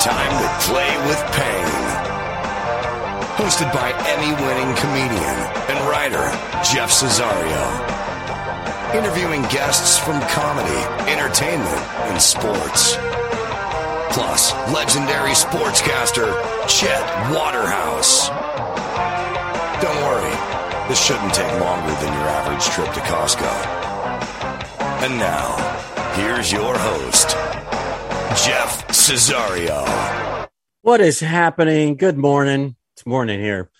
Time to play with pain. Hosted by Emmy winning comedian and writer Jeff Cesario. Interviewing guests from comedy, entertainment, and sports. Plus, legendary sportscaster Chet Waterhouse. Don't worry, this shouldn't take longer than your average trip to Costco. And now, here's your host, Jeff Cesario. What is happening? Good morning. It's morning here.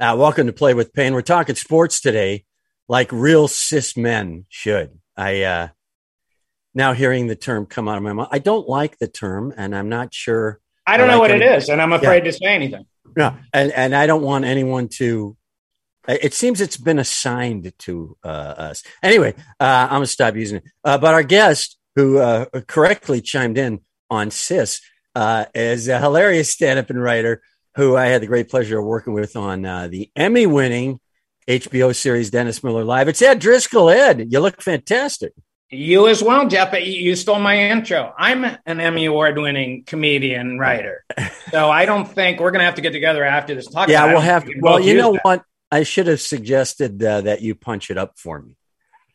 Uh, welcome to Play with Pain. We're talking sports today, like real cis men should. I uh, now hearing the term come out of my mouth. I don't like the term, and I'm not sure. I don't I know like what any- it is, and I'm afraid Yeah. to say anything. No, and and I don't want anyone to. It seems it's been assigned to uh, us. Anyway, uh, I'm gonna stop using it. Uh, but our guest, who uh, correctly chimed in on cis, uh, is a hilarious stand-up and writer who I had the great pleasure of working with on uh, the Emmy-winning HBO series Dennis Miller Live. It's Ed Driscoll. Ed, you look fantastic. You as well, Jeff. You- stole my intro. I'm an Emmy award-winning comedian writer, so I don't think we're going to have to get together after this talk. yeah, about we'll have. to. we Well, you know that. what? I should have suggested uh, that you punch it up for me.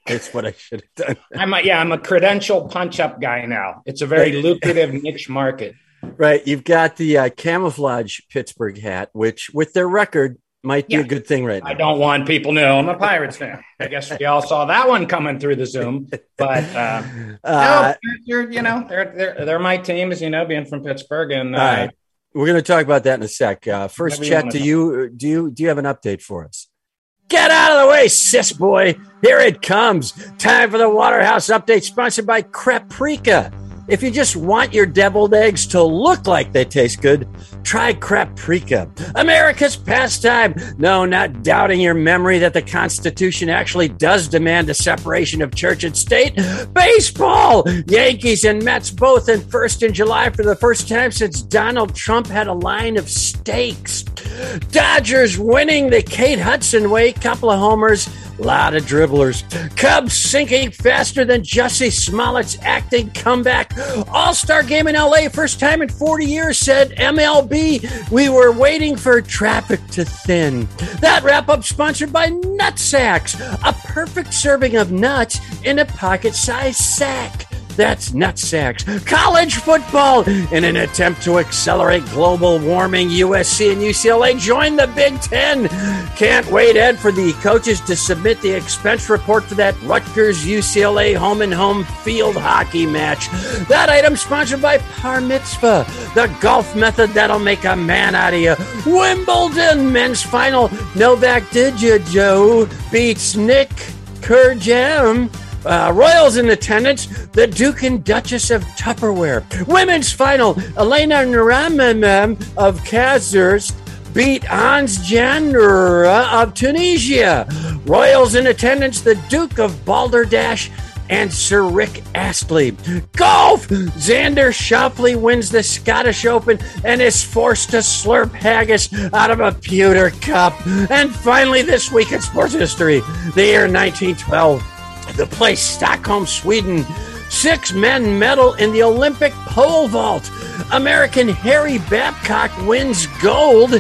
That's what I should have done. I'm a, yeah, I'm a credential punch-up guy now. It's a very lucrative niche market. Right. You've got the uh, camouflage Pittsburgh hat, which with their record might be Yeah. a good thing right now. I don't want people to know I'm a Pirates fan. I guess we all saw that one coming through the Zoom, but uh, Uh, no, they're, you know they're they're they're my teams. You know, being from Pittsburgh, and uh, right. We're going to talk about that in a sec. Uh, first, Chet, do you do you do you have an update for us? Get out of the way, sis boy. Here it comes. Time for the Waterhouse update, sponsored by Creprika. If you just want your deviled eggs to look like they taste good, try Creprika. America's pastime. No, not doubting your memory that the Constitution actually does demand a separation of church and state. Baseball! Yankees and Mets both in first in July for the first time since Donald Trump had a line of steaks. Dodgers winning the Kate Hudson way, couple of homers, lot of dribblers. Cubs sinking faster than Jussie Smollett's acting comeback. All Star game in LA, first time in 40 years, said MLB. We were waiting for traffic to thin. That wrap up sponsored by Nutsacks, a perfect serving of nuts in a pocket sized sack. That's Nutsacks. College football. In an attempt to accelerate global warming, USC and UCLA join the Big Ten. Can't wait, Ed, for the coaches to submit the expense report for that Rutgers UCLA home and home field hockey match. That item sponsored by Par Mitzvah, the golf method that'll make a man out of you. Wimbledon men's final. Novak did you, Joe beats Nick Kurjam. Uh, Royals in attendance, the Duke and Duchess of Tupperware. Women's final, Elena Naramamam of Kazers beat Hans Jandra of Tunisia. Royals in attendance, the Duke of Balderdash and Sir Rick Astley. Golf! Xander Schauffele wins the Scottish Open and is forced to slurp haggis out of a pewter cup. And finally, this week in sports history, the year 1912 the place Stockholm, Sweden. Six men medal in the Olympic pole vault. American Harry Babcock wins gold.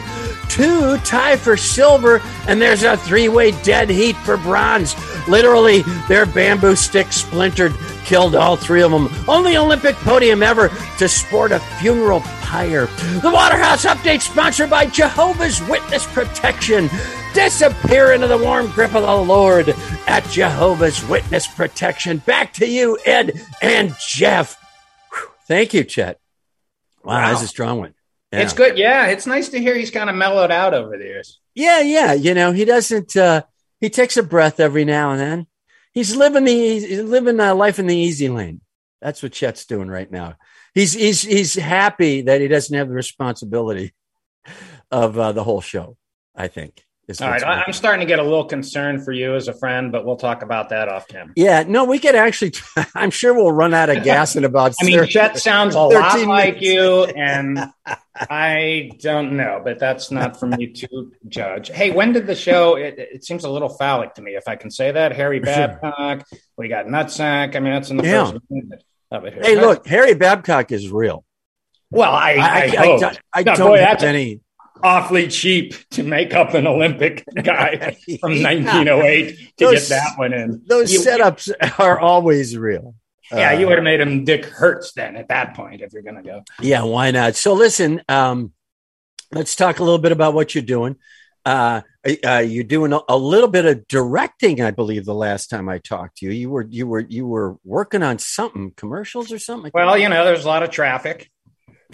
Two tie for silver, and there's a three way dead heat for bronze. Literally, their bamboo stick splintered, killed all three of them. Only Olympic podium ever to sport a funeral pyre. The Waterhouse update sponsored by Jehovah's Witness Protection. Disappear into the warm grip of the Lord at Jehovah's Witness Protection. Back to you, Ed and Jeff. Whew. Thank you, Chet. Wow, Wow. that's a strong one. Yeah. it's good. Yeah, it's nice to hear he's kind of mellowed out over the years. Yeah, yeah. You know, he doesn't. uh He takes a breath every now and then. He's living the he's living uh, life in the easy lane. That's what Chet's doing right now. he's he's he's happy that he doesn't have the responsibility of uh, the whole show. I think. All right, I'm starting to get a little concerned for you as a friend, but we'll talk about that off camera. Yeah, no, we could actually. I'm sure we'll run out of gas in about. I mean, Chet sounds a lot like you, and I don't know, but that's not for me to judge. Hey, when did the show? It, it seems a little phallic to me, if I can say that. Harry Babcock, we got Nutsack. I mean, that's in the yeah. first minute of it. Here. Hey, look, Harry Babcock is real. Well, I, I, I, I, I, I don't boy, have any awfully cheap to make up an Olympic guy from yeah. 1908 to those, get that one in. Those you, setups are always real. Yeah, uh, you would have made him Dick Hertz then at that point if you're going to go. Yeah, why not? So listen, um, let's talk a little bit about what you're doing. Uh, uh, you're doing a, a, little bit of directing, I believe. The last time I talked to you, you were you were you were working on something, commercials or something. Well, you know, there's a lot of traffic.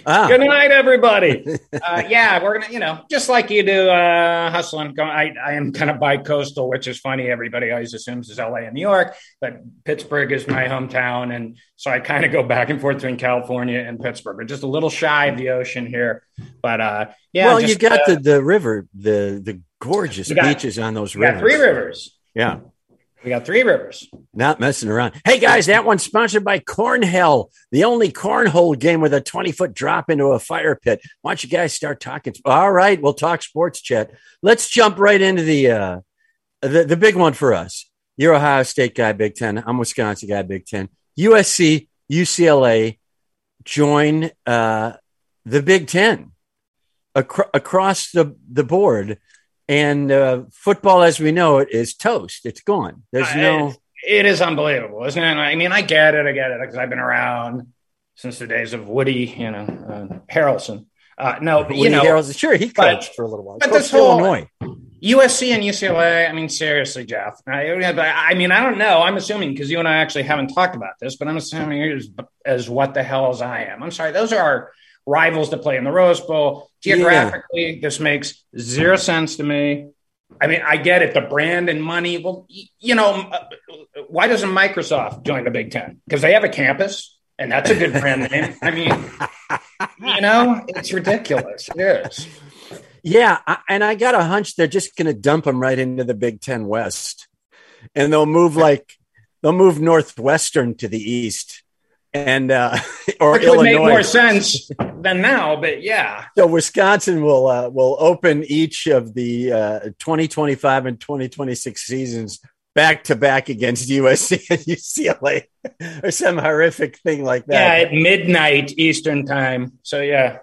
Ah. Good night, everybody. uh, yeah, we're gonna, you know, just like you do, uh, hustling. I, I am kind of bi-coastal, which is funny. Everybody always assumes is LA and New York, but Pittsburgh is my hometown, and so I kind of go back and forth between California and Pittsburgh. We're just a little shy of the ocean here, but uh, yeah. Well, just, you got uh, the the river, the the gorgeous got, beaches on those rivers. three rivers. Yeah. We got three rivers. Not messing around. Hey guys, that one's sponsored by Cornhell, the only cornhole game with a 20 foot drop into a fire pit. Why don't you guys start talking? All right, we'll talk sports chat. Let's jump right into the uh the, the big one for us. You're Ohio State guy, Big Ten. I'm Wisconsin guy, Big Ten. USC, UCLA join uh the Big Ten Acro- across the, the board and uh, football as we know it is toast. It's gone. There's no. it is unbelievable, isn't it? I mean, I get it. I get it because I've been around since the days of Woody, you know, uh, Harrelson. Uh, no, Woody you know, Harrelson. Sure, he coached but, for a little while. But this whole Illinois. USC and UCLA. I mean, seriously, Jeff. I, I mean, I don't know. I'm assuming because you and I actually haven't talked about this, but I'm assuming as, as what the hell as I am. I'm sorry. Those are rivals to play in the Rose Bowl. Geographically, yeah. this makes zero sense to me. I mean, I get it, the brand and money. Well, you know, uh, why doesn't Microsoft join the Big Ten? Because they have a campus, and that's a good brand name. I mean, you know, it's ridiculous. It is. Yeah, and I got a hunch they're just going to dump them right into the Big Ten West, and they'll move like they'll move Northwestern to the East and uh, or Which Illinois. would make more sense than now, but yeah. So Wisconsin will uh, will open each of the uh, 2025 and 2026 seasons back to back against USC and UCLA, or some horrific thing like that. Yeah, at midnight Eastern time. So yeah.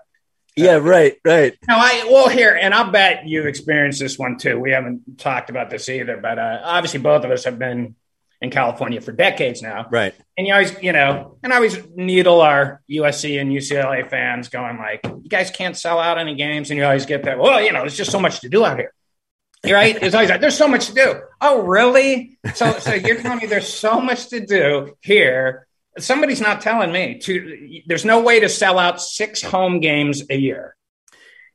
Yeah, right, right. No, I well here, and I'll bet you experienced this one too. We haven't talked about this either, but uh, obviously both of us have been in California for decades now. Right. And you always, you know, and I always needle our USC and UCLA fans going like, you guys can't sell out any games. And you always get that, well, you know, there's just so much to do out here. You're right. It's always like, there's so much to do. Oh, really? So, so you're telling me there's so much to do here. Somebody's not telling me to, there's no way to sell out six home games a year.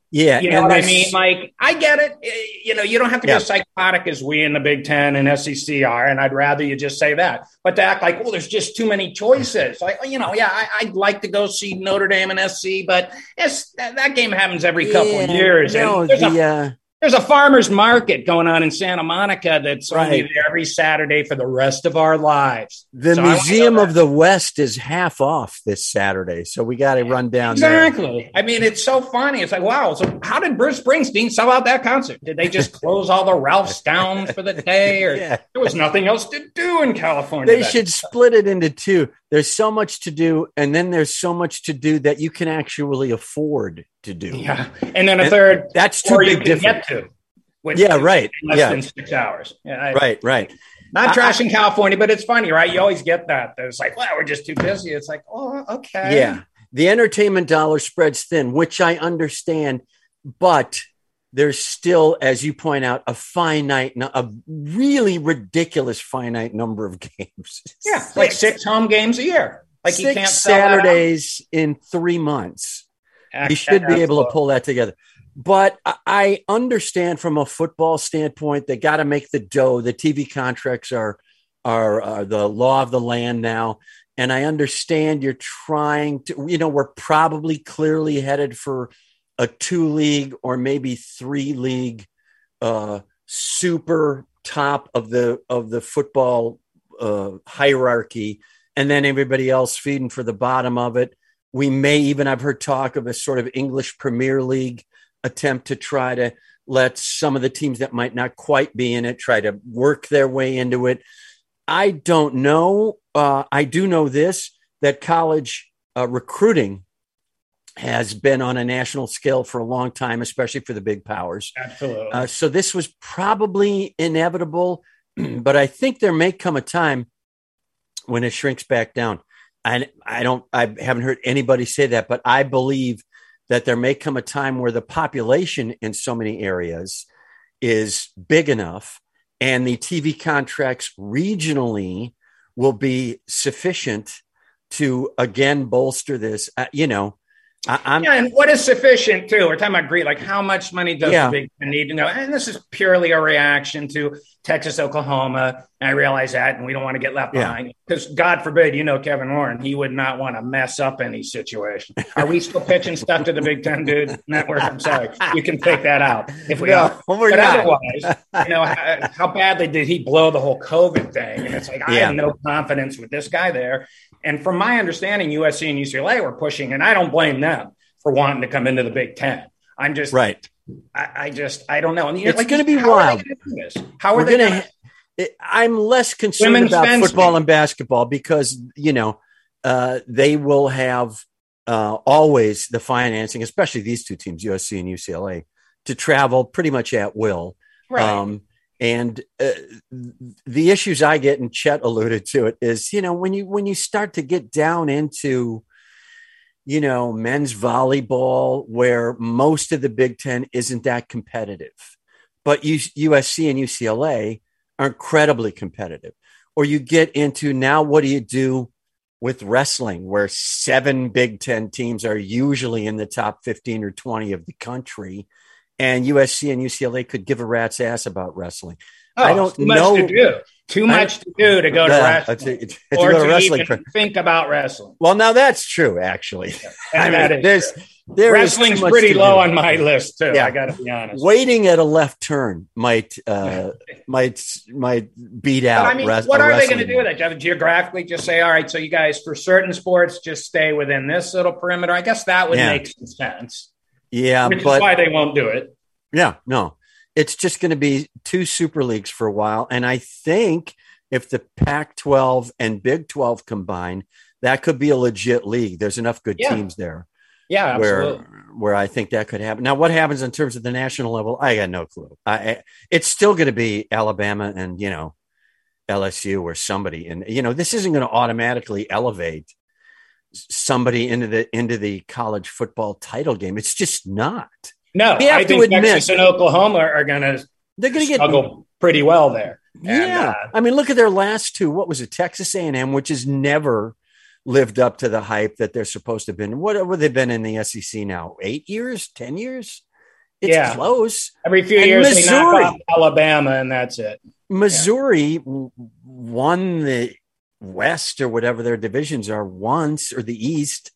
Yeah, you know what I mean. Like, I get it. You know, you don't have to yeah. go psychotic as we in the Big Ten and SEC are, and I'd rather you just say that. But to act like, well, there's just too many choices. Like, you know, yeah, I, would like to go see Notre Dame and SC, but it's that, that game happens every couple yeah, years. No, the, a, uh, there's a farmer's market going on in Santa Monica that's right. only there every Saturday for the rest of our lives. The so Museum of the West is half off this Saturday, so we got to run down exactly. There. I mean, it's so funny. It's like, wow. So, how did Bruce Springsteen sell out that concert? Did they just close all the Ralphs down for the day, or yeah. there was nothing else to do in California? They should split it into two. There's so much to do, and then there's so much to do that you can actually afford to do. Yeah, and then a and third that's too big difference. to. yeah, right. Less yeah. than six hours. Yeah, I, right, right. Not trashing I, California, but it's funny, right? You always get that. It's like, well, we're just too busy. It's like, oh, okay. Yeah. The entertainment dollar spreads thin, which I understand, but there's still, as you point out, a finite, a really ridiculous finite number of games. Yeah, six, like six home games a year. Like six you can't Saturdays in three months. You should be able to pull that together. But I understand from a football standpoint, they got to make the dough. The TV contracts are are uh, the law of the land now, and I understand you're trying to, you know, we're probably clearly headed for a two league or maybe three league uh, super top of the of the football uh, hierarchy, and then everybody else feeding for the bottom of it. We may even I've heard talk of a sort of English Premier League attempt to try to let some of the teams that might not quite be in it try to work their way into it. I don't know. Uh, I do know this that college uh, recruiting has been on a national scale for a long time, especially for the big powers. Absolutely. Uh, so this was probably inevitable, but I think there may come a time when it shrinks back down. I, I don't, I haven't heard anybody say that, but I believe that there may come a time where the population in so many areas is big enough and the TV contracts regionally will be sufficient to again bolster this. Uh, you know, I, yeah, and what is sufficient too? We're talking about greed. Like, how much money does yeah. the Big Ten need to know? And this is purely a reaction to Texas, Oklahoma. I realize that, and we don't want to get left yeah. behind because, God forbid, you know, Kevin Warren, he would not want to mess up any situation. Are we still pitching stuff to the Big Ten dude network? I'm sorry, you can take that out if we are. but not. otherwise, you know, how, how, badly did he blow the whole COVID thing? And it's like I have no confidence with this guy there. And from my understanding, USC and UCLA were pushing, and I don't blame them for wanting to come into the Big Ten. I'm just right. I, I just I don't know. And it's like, going to be wild. How are We're they going to? I'm less concerned about football and basketball because you know uh, they will have uh, always the financing, especially these two teams, USC and UCLA, to travel pretty much at will. Right. Um, and uh, the issues I get, and Chet alluded to it, is you know when you when you start to get down into you know men's volleyball, where most of the Big Ten isn't that competitive, but USC and UCLA are incredibly competitive. Or you get into now, what do you do with wrestling, where seven Big Ten teams are usually in the top fifteen or twenty of the country? and USC and UCLA could give a rat's ass about wrestling. Oh, I don't too know. Much to do. Too much to do to go to wrestling, to, to or to, wrestling. even think about wrestling. Well, now that's true, actually. I mean, there's true. there wrestling's pretty low on my list too. Yeah. I got to be honest. Waiting at a left turn might uh, might might beat out. But I mean, res- what are they going to do with that? Geographically, just say, all right, so you guys for certain sports just stay within this little perimeter. I guess that would yeah. make some sense. Yeah, which but, is why they won't do it. Yeah, no, it's just going to be two super leagues for a while, and I think if the Pac-12 and Big 12 combine, that could be a legit league. There's enough good yeah. teams there. Yeah, where absolutely. where I think that could happen. Now, what happens in terms of the national level? I got no clue. I, it's still going to be Alabama and you know LSU or somebody, and you know this isn't going to automatically elevate somebody into the into the college football title game. It's just not. No, I think admit, Texas and Oklahoma are going to they're going to struggle pretty well there. Yeah, uh, I mean, look at their last two. What was it, Texas A and M, which has never lived up to the hype that they're supposed to have been. What have they been in the SEC now? Eight years, ten years? It's yeah. close. Every few and years, Missouri, Alabama, and that's it. Missouri yeah. won the West or whatever their divisions are once, or the East,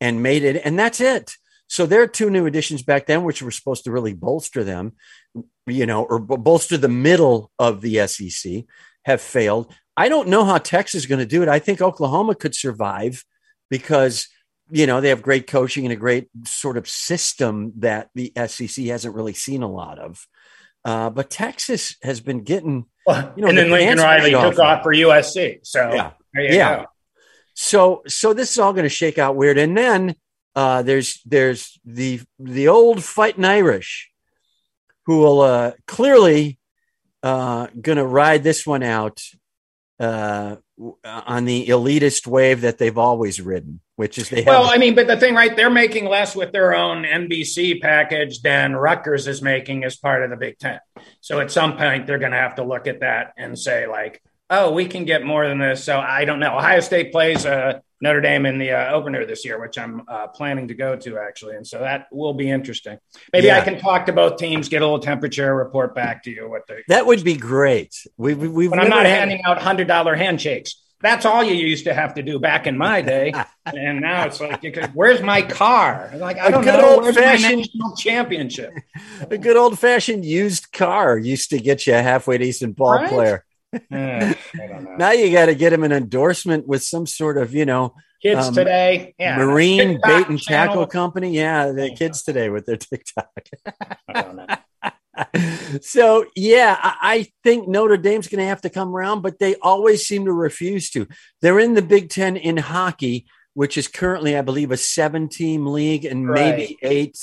and made it, and that's it. So there are two new additions back then, which were supposed to really bolster them, you know, or bolster the middle of the SEC, have failed. I don't know how Texas is going to do it. I think Oklahoma could survive because you know they have great coaching and a great sort of system that the SEC hasn't really seen a lot of. Uh, but Texas has been getting, well, you know, and then Lincoln Riley took off for USC. So yeah, yeah. Go. So so this is all going to shake out weird, and then uh, there's there's the the old fighting Irish who will uh, clearly uh, going to ride this one out uh, on the elitist wave that they've always ridden, which is they. Well, I mean, but the thing, right? They're making less with their own NBC package than Rutgers is making as part of the Big Ten. So at some point, they're going to have to look at that and say, like, oh, we can get more than this. So I don't know. Ohio State plays uh, Notre Dame in the uh, opener this year, which I'm uh, planning to go to actually, and so that will be interesting. Maybe yeah. I can talk to both teams, get a little temperature, report back to you what they. That would be great. We, we, but I'm not had... handing out hundred dollar handshakes. that's all you used to have to do back in my day, and now it's like, could, where's my car? Like I don't know, where's my national championship? A good old fashioned used car used to get you a halfway decent ball right? player. Uh, now you got to get him an endorsement with some sort of, you know, kids um, today, yeah, marine TikTok bait and channel. tackle company. Yeah, the kids today with their TikTok. I don't know. so yeah, I think Notre Dame's going to have to come around, but they always seem to refuse to. They're in the Big Ten in hockey, which is currently, I believe, a seven-team league and right. maybe eight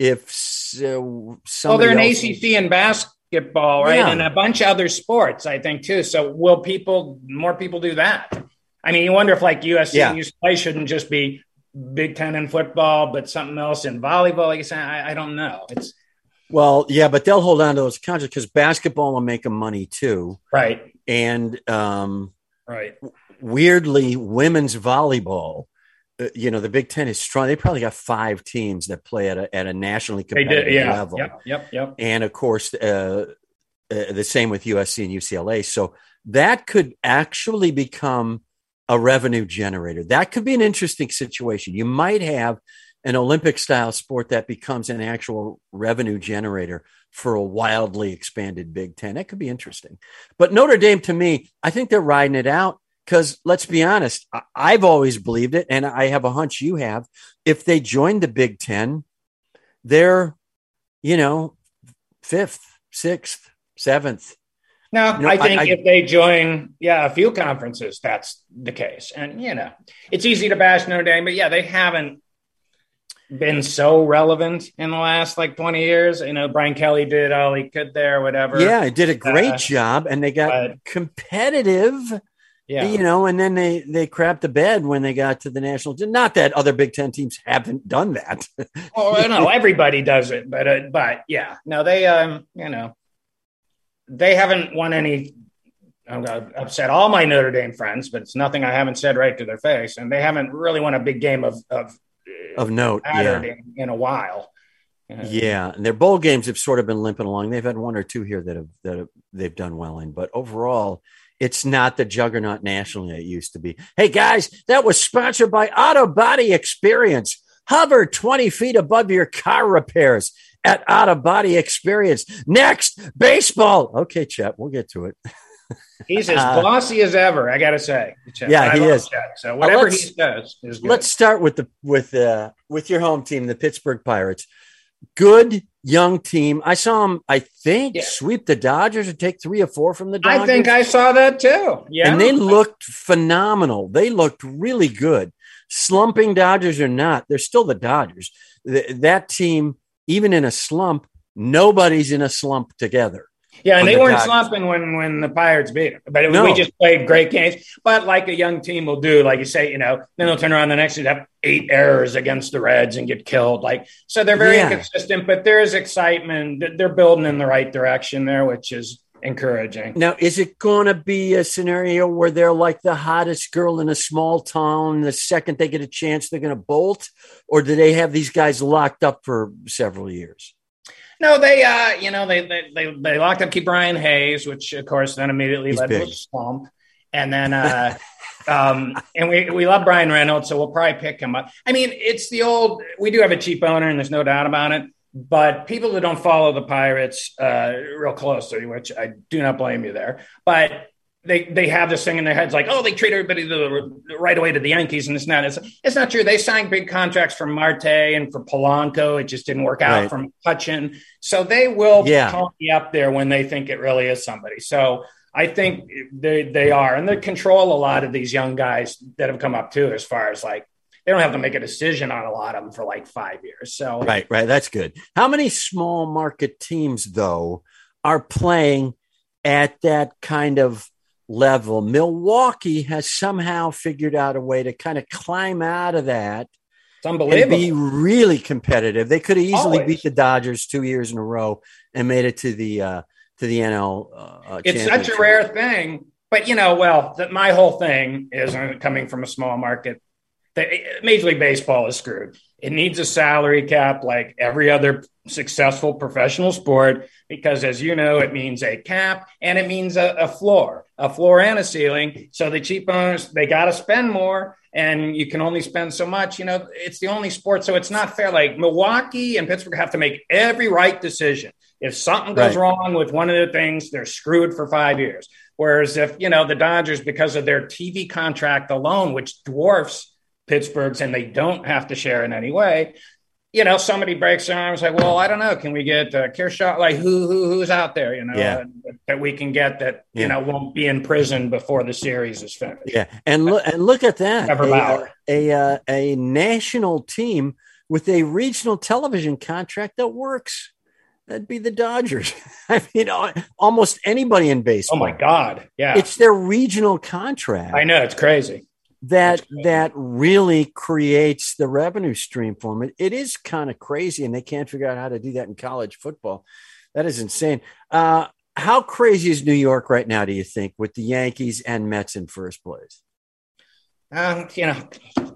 if so, well, they're an ACC in basketball, right, yeah. and a bunch of other sports, I think too. So will people, more people, do that? I mean, you wonder if like USC yeah. and UCLA shouldn't just be Big Ten in football, but something else in volleyball. Like you said, I, I don't know. It's well, yeah, but they'll hold on to those contracts because basketball will make them money too, right? And um, right, weirdly, women's volleyball. Uh, you know, the Big Ten is strong. They probably got five teams that play at a, at a nationally competitive did, yeah. level. Yep, yep, yep. And of course, uh, uh, the same with USC and UCLA. So that could actually become a revenue generator. That could be an interesting situation. You might have an Olympic style sport that becomes an actual revenue generator for a wildly expanded Big Ten. That could be interesting. But Notre Dame, to me, I think they're riding it out because let's be honest, I've always believed it, and I have a hunch you have. If they join the Big Ten, they're, you know, fifth, sixth, seventh. No, you know, I think I, I, if they join, yeah, a few conferences, that's the case. And, you know, it's easy to bash Notre Dame, but yeah, they haven't been so relevant in the last like 20 years. You know, Brian Kelly did all he could there, whatever. Yeah, he did a great uh, job and they got competitive. Yeah. You know, and then they they crapped the bed when they got to the national. Not that other Big Ten teams haven't done that. oh no, everybody does it, but uh, but yeah, no, they um, you know, they haven't won any. I'm gonna upset all my Notre Dame friends, but it's nothing I haven't said right to their face, and they haven't really won a big game of of of note yeah. in, in a while. Yeah, and their bowl games have sort of been limping along. They've had one or two here that have that have, they've done well in, but overall, it's not the juggernaut nationally it used to be. Hey guys, that was sponsored by Auto Body Experience. Hover 20 feet above your car repairs at Auto Body Experience. Next, baseball. Okay, Chet, we'll get to it. He's as uh, bossy as ever. I got to say. Yeah, I he is. Chet, so whatever he says is good. Let's start with the with uh with your home team, the Pittsburgh Pirates. Good young team. I saw them. I think yeah. sweep the Dodgers and take three or four from the Dodgers. I think I saw that too. Yeah, and they looked phenomenal. They looked really good. Slumping Dodgers or not, they're still the Dodgers. that team, even in a slump, nobody's in a slump together. Yeah, and they the weren't slumping when when the Pirates beat them, but it, no. we just played great games. But like a young team will do, like you say, you know, then they'll turn around the next year have eight errors against the Reds and get killed. Like so, they're very yeah. inconsistent, but there is excitement. They're building in the right direction there, which is encouraging. Now, is it going to be a scenario where they're like the hottest girl in a small town? The second they get a chance, they're going to bolt, or do they have these guys locked up for several years? No, they, uh, you know, they, they, they, they locked up brian Hayes, which of course then immediately He's led big. to a slump. And then, uh, um, and we, we love Bryan Reynolds, so we'll probably pick him up. I mean, it's the old, we do have a cheap owner and there's no doubt about it, but people who don't follow the Pirates, uh, real closely, which I do not blame you there, but they they have this thing in their heads like, oh, they treat everybody the, right away to the Yankees and this and that. It's, it's not true. They signed big contracts for Marte and for Polanco. It just didn't work out right. for McCutchen. So they will yeah. be up there when they think it really is somebody. So I think they they are, and they control a lot of these young guys that have come up too. As far as like they don't have to make a decision on a lot of them for like five years. So right, right, that's good. How many small market teams though are playing at that kind of level. Milwaukee has somehow figured out a way to kind of climb out of that. It's unbelievable. And be really competitive. They could have easily Always. beat the Dodgers two years in a row and made it to the uh, to the NL. Uh, it's such a rare thing, but you know, well, my whole thing is coming from a small market. The, Major League Baseball is screwed. It needs a salary cap like every other successful professional sport because, as you know, it means a cap and it means a, a floor a floor and a ceiling. So the cheap owners, they got to spend more and you can only spend so much. You know, it's the only sport. So it's not fair. Like Milwaukee and Pittsburgh have to make every right decision. If something goes right. wrong with one of the things, they're screwed for five years. Whereas if, you know, the Dodgers, because of their TV contract alone, which dwarfs Pittsburgh's and they don't have to share in any way, you know, somebody breaks their arms, like, well, I don't know, can we get a uh, Kershaw? Like, who, who who's out there, you know, yeah. uh, that we can get that you know won't be in prison before the series is finished. Yeah, and look and look at that, a, a, uh, a national team with a regional television contract that works. That'd be the Dodgers. I mean, almost anybody in baseball. Oh my God! Yeah, it's their regional contract. I know it's crazy that that really creates the revenue stream for them. It, it is kind of crazy, and they can't figure out how to do that in college football. That is insane. Uh, how crazy is New York right now? Do you think with the Yankees and Mets in first place? Um, you know,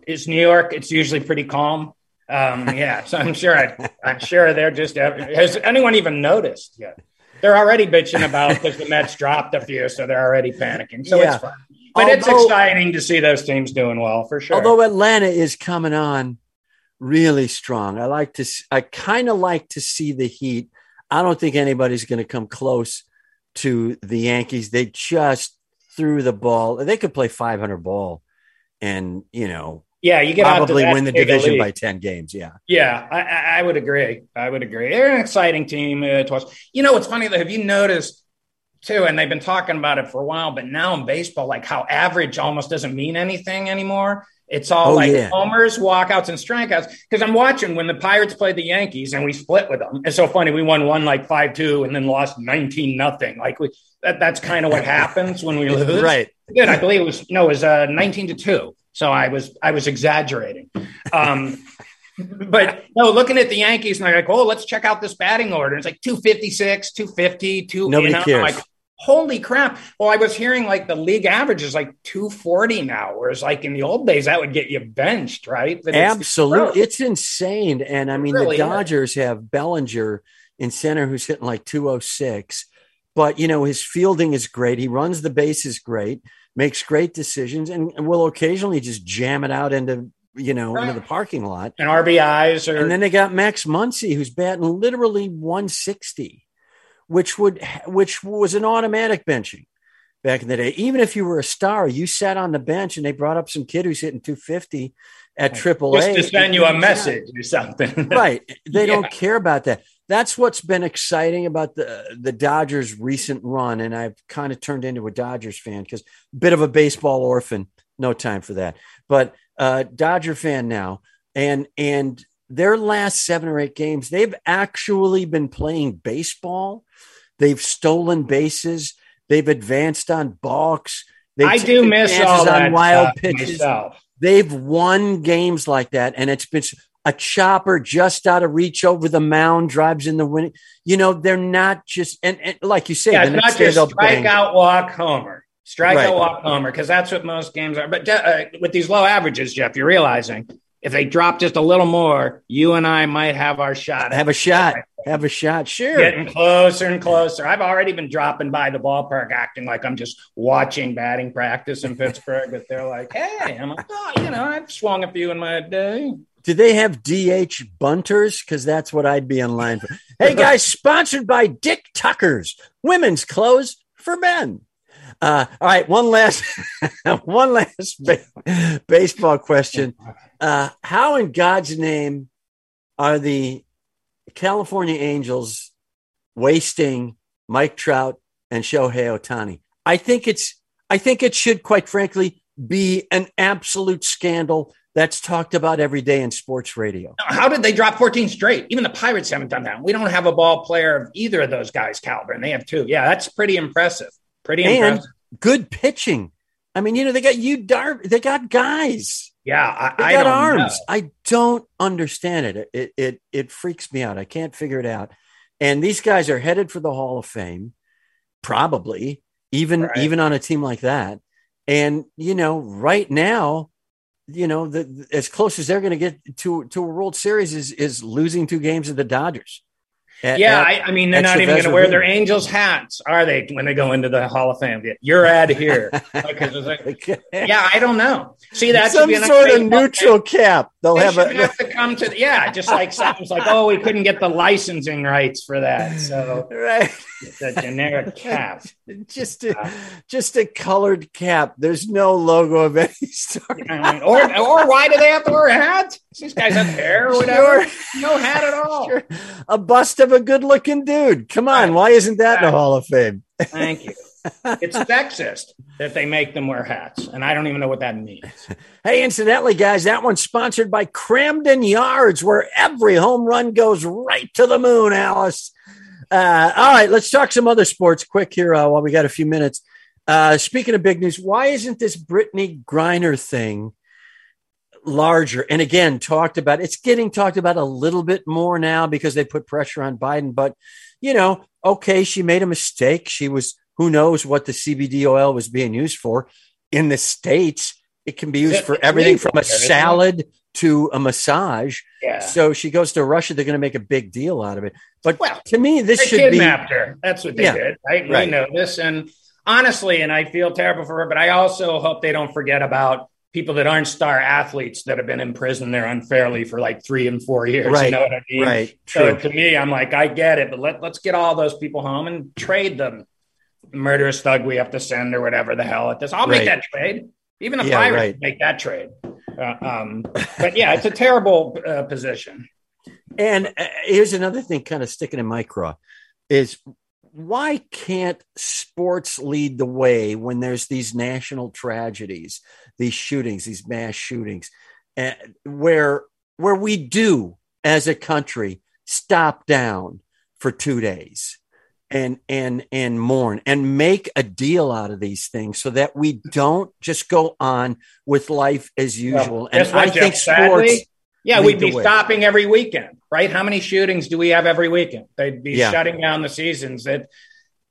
it's New York. It's usually pretty calm. Um, yeah, so I'm sure. I, am sure they're just. Has anyone even noticed yet? They're already bitching about because the Mets dropped a few, so they're already panicking. So yeah. it's fine. But although, it's exciting to see those teams doing well for sure. Although Atlanta is coming on really strong, I like to. I kind of like to see the Heat. I don't think anybody's going to come close to the Yankees. They just threw the ball. They could play 500 ball, and you know, yeah, you get probably win the division by 10 games. Yeah, yeah, I, I, would agree. I would agree. They're an exciting team. Uh, to You know, what's funny though? Have you noticed? Too, and they've been talking about it for a while. But now in baseball, like how average almost doesn't mean anything anymore. It's all oh, like yeah. homers, walkouts, and strikeouts. Because I'm watching when the Pirates played the Yankees and we split with them. It's so funny. We won one like five two and then lost nineteen nothing. Like we that, that's kind of what happens when we lose. right. Good. I believe it was no, it was uh, nineteen to two. So I was I was exaggerating. Um, but no, looking at the Yankees and I'm like, oh, let's check out this batting order. It's like 256, 250, two. Nobody you know, cares. Like, holy crap. Well, I was hearing like the league average is like 240 now, whereas like in the old days, that would get you benched, right? But Absolutely. It's, it's, insane. And I mean, really the Dodgers is. have Bellinger in center who's hitting like 206. But, you know, his fielding is great. He runs the bases great, makes great decisions, and, will occasionally just jam it out into you know, right. into the parking lot. And RBIs are... And then they got Max Muncy, who's batting literally 160 which would which was an automatic benching back in the day. Even if you were a star, you sat on the bench and they brought up some kid who's hitting 250 at Triple A. Just to send you a message or something. right. They yeah. don't care about that. That's what's been exciting about the the Dodgers' recent run, and I've kind of turned into a Dodgers fan because bit of a baseball orphan. No time for that, but uh, Dodger fan now, and and their last seven or eight games, they've actually been playing baseball They've stolen bases. They've advanced on balks. They've I do miss all that on wild pitches. Myself. They've won games like that, and it's been a chopper just out of reach over the mound drives in the winning. You know, they're not just and, and like you say, yeah, it's not just strikeout, walk, homer, strikeout, right. walk, homer, because that's what most games are. But uh, with these low averages, Jeff, you're realizing if they drop just a little more, you and I might have our shot. Have a shot. Have a shot. Sure. Getting closer and closer. I've already been dropping by the ballpark acting like I'm just watching batting practice in Pittsburgh, but they're like, hey, I'm like, oh, you know, I've swung a few in my day. Do they have DH bunters? Because that's what I'd be in line for. hey, guys, sponsored by Dick Tucker's women's clothes for men. Uh, all right, one last, one last ba- baseball question. Uh, how in God's name are the California Angels wasting Mike Trout and Shohei Ohtani. I think it's, I think it should, quite frankly, be an absolute scandal that's talked about every day in sports radio. How did they drop 14 straight? Even the Pirates haven't done that. We don't have a ball player of either of those guys' caliber, and they have two. Yeah, that's pretty impressive. Pretty and impressive. Good pitching. I mean, you know, they got you Dar they got guys. Yeah, I, I got arms. Know. I don't understand it. It it it freaks me out. I can't figure it out. And these guys are headed for the Hall of Fame, probably even right. even on a team like that. And you know, right now, you know, the, as close as they're going to get to to a World Series is is losing two games of the Dodgers. At- Yeah, at- I, I mean, they're not even going to wear their Angels hats, are they, when they go into the Hall of Fame? You're out of here. Like, yeah, I don't know. See, that's some sort of neutral cap. They'll They have a have to come to yeah, just like something's like, oh, we couldn't get the licensing rights for that, so right. it's a generic cap. just a just a colored cap. There's no logo of any sort. Or or why do they have to wear a hat? These guys have hair or whatever. No hat at all. Sure. A bust of a good looking dude. Come on, why isn't that in the Hall of Fame? Thank you. It's sexist that they make them wear hats, and I don't even know what that means. Hey, incidentally, guys, that one's sponsored by Cramden Yards, where every home run goes right to the moon, Alice. Uh, all right, let's talk some other sports quick here uh, while we got a few minutes. Uh, speaking of big news, why isn't this Brittney Griner thing larger? And again, talked about, it's getting talked about a little bit more now because they put pressure on Biden. But, you know, okay, she made a mistake. She was, who knows what the CBD oil was being used for in the States. It can be used for everything from a there, isn't it? salad to a massage. Yeah. So she goes to Russia. They're going to make a big deal out of it. But Well, to me, this should be kidnapped her. That's what they Yeah. did. Right? Right. We know this. And honestly, and I feel terrible for her, but I also hope they don't forget about people that aren't star athletes that have been in prison there unfairly for like three and four years. Right. You know what I mean? right. So True. to me, I'm like, I get it, but let, let's get all those people home and trade them. Murderous thug we have to send or whatever the hell at this. I'll Right. make that trade. Even the Yeah, Pirates right. make that trade. Uh, um, but yeah, it's a terrible uh, position. And uh, here's another thing, kind of sticking in my craw, is why can't sports lead the way when there's these national tragedies, these shootings, these mass shootings, uh, where where we do as a country stop down for two days and and and mourn and make a deal out of these things so that we don't just go on with life as usual. and what, I think Jeff? Sadly. Yeah, we'd be stopping every weekend, right? How many shootings do we have every weekend? They'd be Yeah. shutting down the seasons. That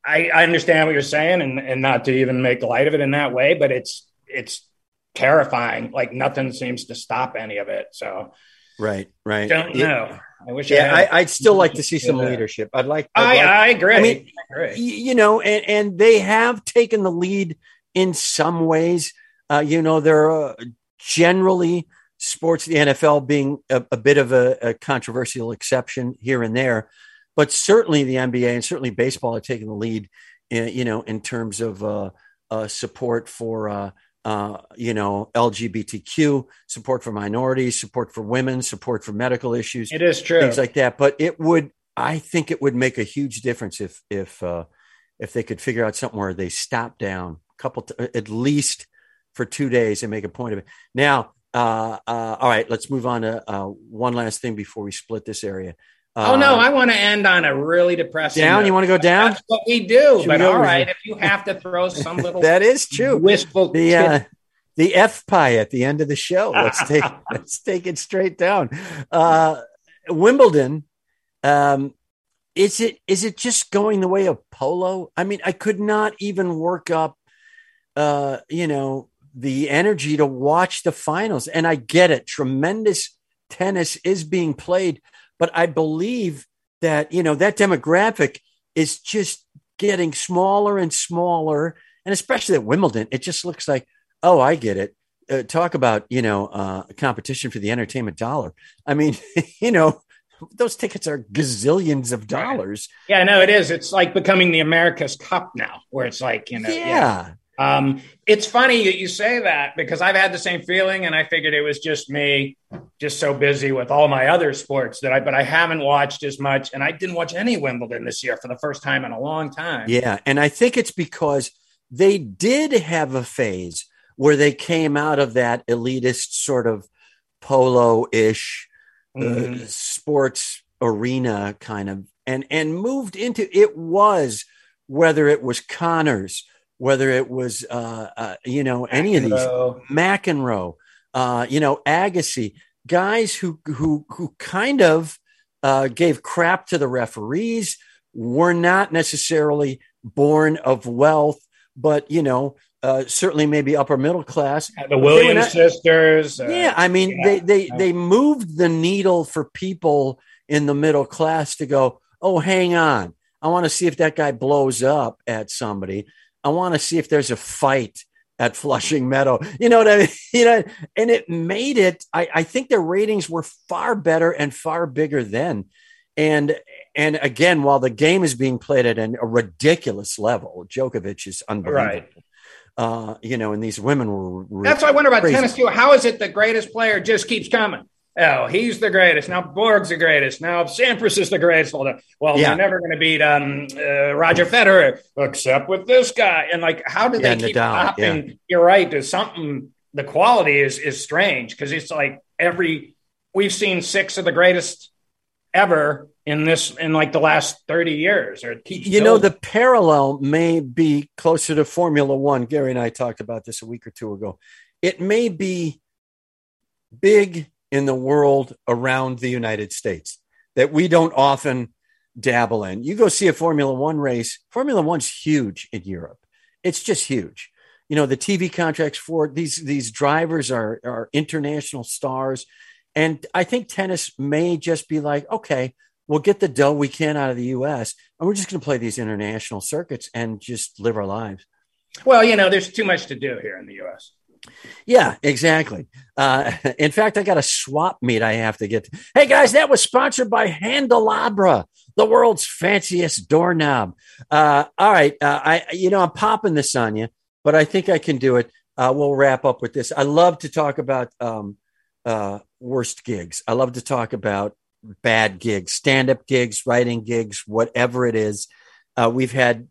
I, I understand what you're saying, and, and not to even make light of it in that way, but it's it's terrifying. Like nothing seems to stop any of it. So Right, right. don't know. I wish. Yeah, I, I'd still like to see some Yeah. leadership. I'd like. I'd I, like- I agree. I mean, I agree. you know, and, and they have taken the lead in some ways. Uh, you know, they're uh, generally sports, the NFL being a, a bit of a, a controversial exception here and there, but certainly the NBA and certainly baseball are taking the lead. In, you know, in terms of uh, uh, support for. Uh, uh, you know, LGBTQ support for minorities, support for women, support for medical issues It is true. things like that. But it would, I think, it would make a huge difference if if uh, if they could figure out something where they stop down a couple, t- at least for two days and make a point of it. Now, uh, uh, all right, let's move on to uh, one last thing before we split this area. Uh, oh no, I want to end on a really depressing. down. note. You want to go down? That's what we do. Should but we all right, if you have to throw some little that is true. wistful The uh, the F pie at the end of the show. Let's take let's take it straight down. Uh, Wimbledon. Um, is it is it just going the way of polo? I mean, I could not even work up, uh, you know, the energy to watch the finals. And I get it, tremendous tennis is being played, but I believe that you know that demographic is just getting smaller and smaller, and especially at Wimbledon, it just looks like, oh, I get it. Uh, talk about you know uh, competition for the entertainment dollar. I mean, you know, those tickets are gazillions of dollars. Yeah, no, it is. It's like becoming the America's Cup now, where it's like, you know, yeah. Um, it's funny that you say that because I've had the same feeling, and I figured it was just me, just so busy with all my other sports that I. But I haven't watched as much, and I didn't watch any Wimbledon this year for the first time in a long time. Yeah. And I think it's because they did have a phase where they came out of that elitist sort of polo ish Mhm. uh, sports arena kind of and and moved into it was whether it was Connors, whether it was uh, uh, you know any of these McEnroe, uh, you know, Agassi, guys who who who kind of uh, gave crap to the referees, were not necessarily born of wealth, but you know, uh, certainly maybe upper middle class. the Williams not- sisters. uh, yeah, I mean, yeah. they they they moved the needle for people in the middle class to go. oh, hang on. I want to see if that guy blows up at somebody. I want to see if there's a fight at Flushing Meadow. You know what I mean? You know, and it made it. I, I think the ratings were far better and far bigger then. And and again, while the game is being played at an, a ridiculous level, Djokovic is unbelievable. Right. Uh, you know, and these women were. That's why I wonder about crazy. tennis too. How is it the greatest player just keeps coming? Oh, he's the greatest. Now Borg's the greatest. Now Sampras is the greatest. Well, yeah. they're never going to beat um, uh, Roger Federer, except with this guy. And like, how do they yeah, keep Nadal, stopping? Yeah. You're right. There's something. The quality is is strange because it's like every we've seen six of the greatest ever in this in like the last 30 years or you know the parallel may be closer to formula one gary and i talked about this a week or two ago it may be big in the world around the united states that we don't often dabble in you go see a formula one race formula one's huge in europe it's just huge you know the tv contracts for these these drivers are are international stars and I think tennis may just be like, okay, we'll get the dough we can out of the U.S. and we're just going to play these international circuits and just live our lives. Well, you know, there's too much to do here in the U.S. Yeah, exactly. Uh, in fact, I got a swap meet I have to get. To. Hey guys, that was sponsored by Handelabra, the world's fanciest doorknob. Uh, all right, uh, I you know I'm popping this on you, but I think I can do it. Uh, we'll wrap up with this. I love to talk about um, uh, worst gigs. I love to talk about bad gigs, stand up gigs, writing gigs, whatever it is. Uh, we've had.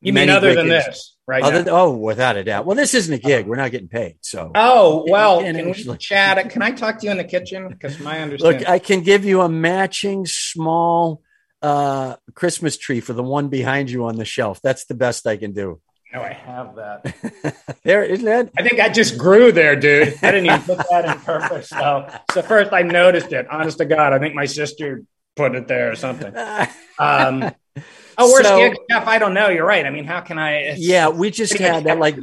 You mean other than gigs. this, right? Other, oh, without a doubt. Well, this isn't a gig. We're not getting paid. So. Oh well, can we chat? Can I talk to you in the kitchen? Because my understanding. Look, I can give you a matching small uh, Christmas tree for the one behind you on the shelf. That's the best I can do. No, I have that. there, isn't it? I think I just grew there, dude. I didn't even put that in purpose. So, so first I noticed it. Honest to God, I think my sister put it there or something. Um, oh, where's so, Jeff? I don't know. You're right. I mean, how can I? Yeah, we just had that. Like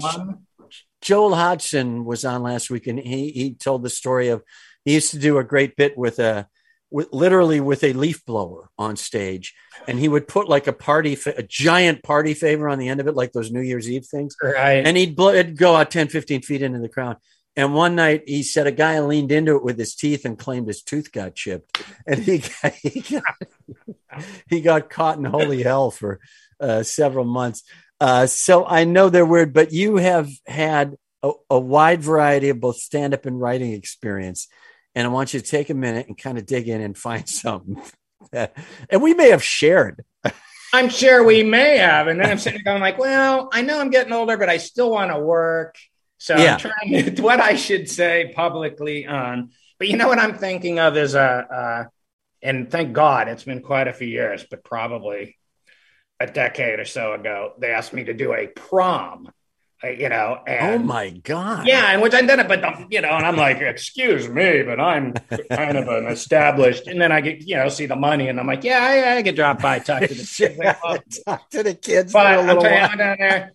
Joel Hodgson was on last week, and he he told the story of he used to do a great bit with a with, literally with a leaf blower on stage, and he would put like a party, a giant party favor on the end of it, like those New Year's Eve things. Right. And he'd blow, it'd go out 10, 15 feet into the crowd. And one night he said a guy leaned into it with his teeth and claimed his tooth got chipped. And he got, he got, he got caught in holy hell for uh, several months. Uh, so I know they're weird, but you have had a, a wide variety of both stand up and writing experience and I want you to take a minute and kind of dig in and find something. And we may have shared. I'm sure we may have. And then I'm sitting there going like, well, I know I'm getting older, but I still want to work. So yeah. I'm trying to, what I should say publicly on. But you know what I'm thinking of is a, uh, and thank God it's been quite a few years, but probably a decade or so ago, they asked me to do a prom uh, you know. Oh and, oh my god! Yeah, and which I did it, but you know, and I'm like, excuse me, but I'm kind of an established. And then I get, you know, see the money, and I'm like, yeah, I, I could drop by, talk to the kids, talk to the kids. But I'm down there.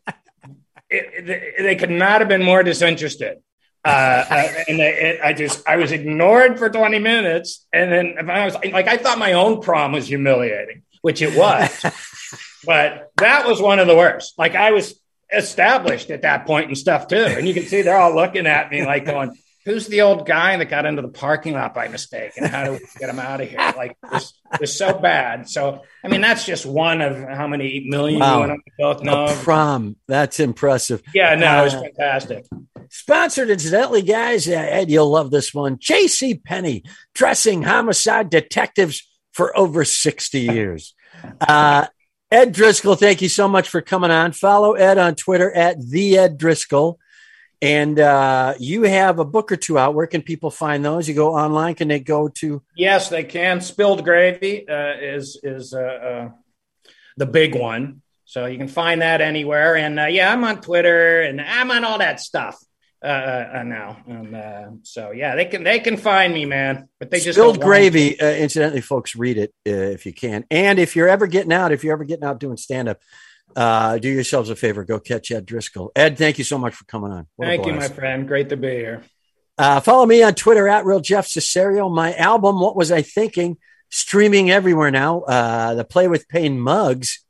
It, it, they could not have been more disinterested. Uh, uh, and it, I just I was ignored for 20 minutes, and then I was like, I thought my own prom was humiliating, which it was, but that was one of the worst. Like I was established at that point and stuff too. And you can see they're all looking at me like going, who's the old guy that got into the parking lot by mistake and how do we get him out of here? Like this is so bad. So I mean that's just one of how many million wow. you both know. A prom. That's impressive. Yeah, no, uh, it was uh, fantastic. Sponsored incidentally, guys, uh, Ed, you'll love this one. J.C. Penney dressing homicide detectives for over 60 years. Uh, Ed Driscoll, thank you so much for coming on. Follow Ed on Twitter at the Ed Driscoll. And uh, you have a book or two out. Where can people find those? You go online. Can they go to? Yes, they can. Spilled Gravy uh, is is uh, uh the big one, so you can find that anywhere. And uh, yeah, I'm on Twitter and I'm on all that stuff. Uh, uh, uh, now. And uh, so yeah, they can they can find me, man. But they just spilled gravy. Uh, incidentally, folks, read it uh, if you can. And if you're ever getting out, if you're ever getting out doing stand up, uh, do yourselves a favor, go catch Ed Driscoll. Ed, thank you so much for coming on. What thank you, my friend. Great to be here. Uh, follow me on Twitter at Real Jeff Cesario. My album, What Was I Thinking? streaming everywhere now. Uh, the Play with Pain mugs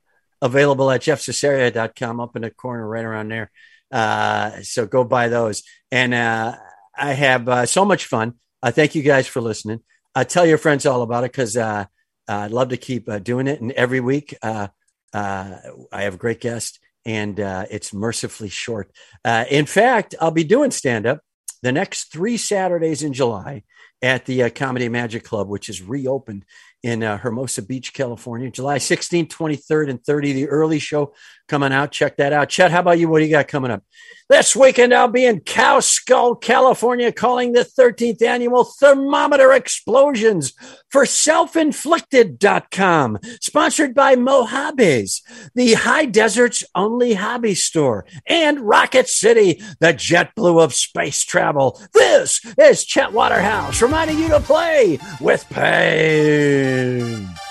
available at jeffcesario.com up in the corner right around there. Uh, so go buy those. And uh, I have uh, so much fun. Uh, thank you guys for listening. Uh, tell your friends all about it because uh, I'd love to keep uh, doing it. And every week, uh, uh, I have a great guest, and uh, it's mercifully short. Uh, in fact, I'll be doing stand up the next three Saturdays in July at the uh, Comedy Magic Club, which is reopened in uh, Hermosa Beach, California, July 16th, 23rd, and 30. The early show coming out. Check that out. Chet, how about you? What do you got coming up? This weekend, I'll be in Cow Skull, California, calling the 13th annual Thermometer Explosions for selfinflicted.com, sponsored by Mojabe's, the high desert's only hobby store, and Rocket City, the JetBlue of space travel. This is Chet Waterhouse reminding you to play with pain. Amen.